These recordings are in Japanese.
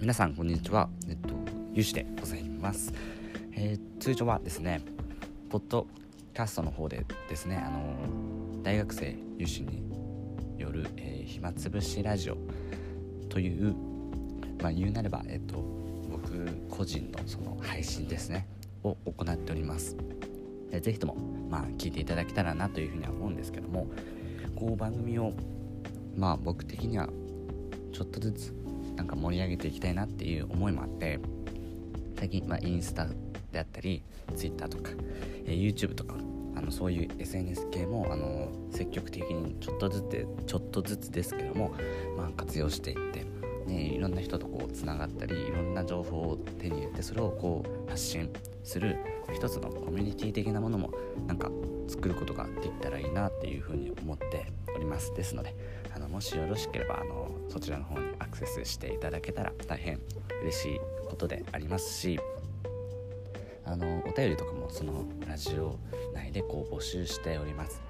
皆さんこんにちは。えっとゆうしでございます、えー、通常はですねポッドキャストの方でですねあの大学生有志による、えー、暇つぶしラジオというまあ言うなればえっと僕個人のその配信ですねを行っております。ぜひともまあ聞いていただけたらなというふうには思うんですけどもこう番組をまあ僕的にはちょっとずつなんか盛り上げていきたいなっていう思いもあって最近、まあ、インスタであったり Twitter とか、えー、YouTube とかあのそういう SNS 系もあの積極的にちょっとずつちょっとずつですけども、まあ、活用していって、ね、いろんな人とこうつながったりいろんな情報を手に入れてそれをこう発信する一つのコミュニティ的なものもなんか作ることができたらいいなっていうふうに思ってますですのであのもしよろしければあのそちらの方にアクセスしていただけたら大変嬉しいことでありますしあのお便りとかもそのラジオ内でこう募集しております。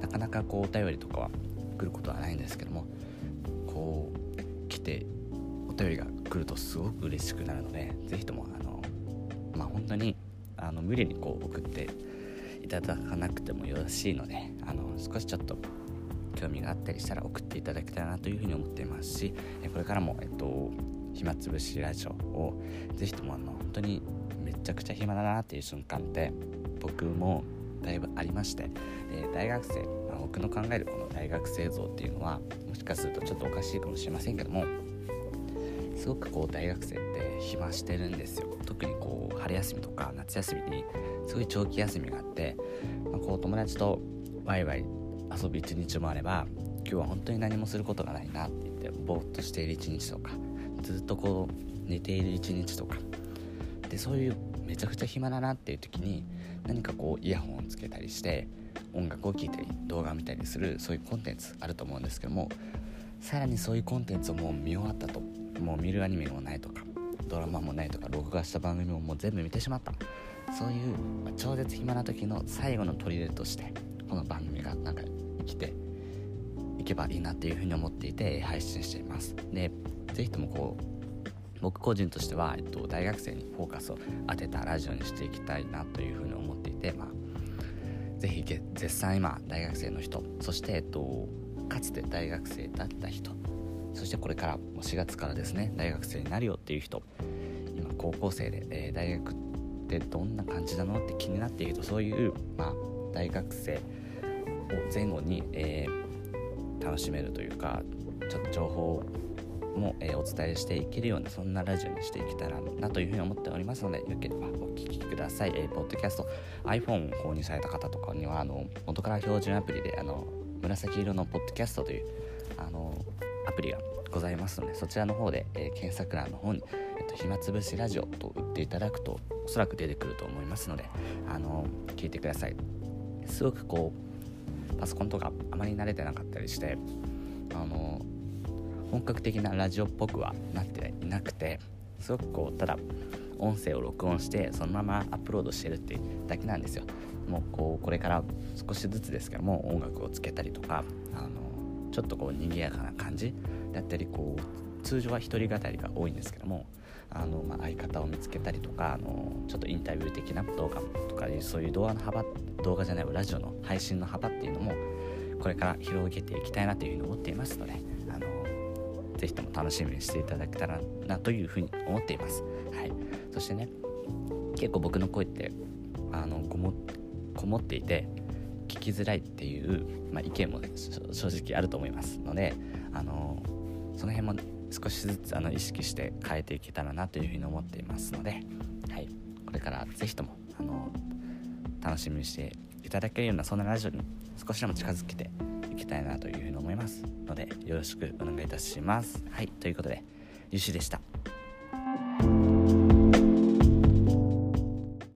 なかなかこうお便りとかは来ることはないんですけどもこう来てお便りが来るとすごく嬉しくなるので是非ともあのまあ本当にあの無理にこう送っていただかなくてもよろしいのであの少しちょっと興味があったりしたら送っていただけたらなというふうに思っていますしこれからも、えっと、暇つぶしラジオをぜひともあの本当にめちゃくちゃ暇だなっていう瞬間って僕もだいぶありましてで大学生、まあ、僕の考えるこの大学生像っていうのはもしかするとちょっとおかしいかもしれませんけどもすごくこう大学生って暇してるんですよ。特にこう春休みとか夏休みにすごい長期休みがあって、まあ、こう友達とワイワイ遊ぶ一日もあれば今日は本当に何もすることがないなって言ってぼーっとしている一日とかずっとこう寝ている一日とか。でそういうめちゃくちゃ暇だなっていう時に何かこうイヤホンをつけたりして音楽を聴いたり動画を見たりするそういうコンテンツあると思うんですけどもさらにそういうコンテンツをもう見終わったともう見るアニメもないとかドラマもないとか録画した番組ももう全部見てしまった。そういう、超絶暇な時の最後の砦としてこの番組がなんかきていけばいいなっていうふうに思っていて配信しています。で是非ともこう僕個人としては、えっと、大学生にフォーカスを当てたラジオにしていきたいなというふうに思っていて、まあ、ぜひ絶賛今大学生の人そして、えっと、かつて大学生だった人そしてこれから4月からですね大学生になるよっていう人今高校生で、えー、大学ってどんな感じなのって気になっているとそういう、まあ、大学生前後に、えー、楽しめるというかちょっと情報も、えー、お伝えしていけるようなそんなラジオにしていけたらなというふうに思っておりますのでよければお聴きください、えー、ポッドキャスト iPhone を購入された方とかにはあの元から標準アプリであの紫色のポッドキャストというあのアプリがございますのでそちらの方で、えー、検索欄の方に、えっと、暇つぶしラジオと打っていただくとおそらく出てくると思いますのであの聞いてください。すごくこうパソコンとかあまり慣れてなかったりしてあの本格的なラジオっぽくはなっていなくてすごくこうただ音声を録音してそのままアップロードしてるってだけなんですよ。もうこうこれから少しずつですけども音楽をつけたりとかあのちょっとこう賑やかな感じだったりこう通常は一人語りが多いんですけどもあの、まあ、相方を見つけたりとかあのちょっとインタビュー的な動画とかそういう動画の幅動画じゃないラジオの配信の幅っていうのもこれから広げていきたいなというふうに思っていますのであのぜひとも楽しみにしていただけたらなというふうに思っています、はい、そしてね結構僕の声ってあのこもこもっていて聞きづらいっていう、まあ、意見も正直あると思いますのであのその辺も少しずつあの意識して変えていけたらなというふうに思っていますので、はい、これから是非ともあの楽しみにしていただけるようなそんなラジオに少しでも近づけていきたいなというふうに思いますのでよろしくお願いいたします。はいということでゆしでした。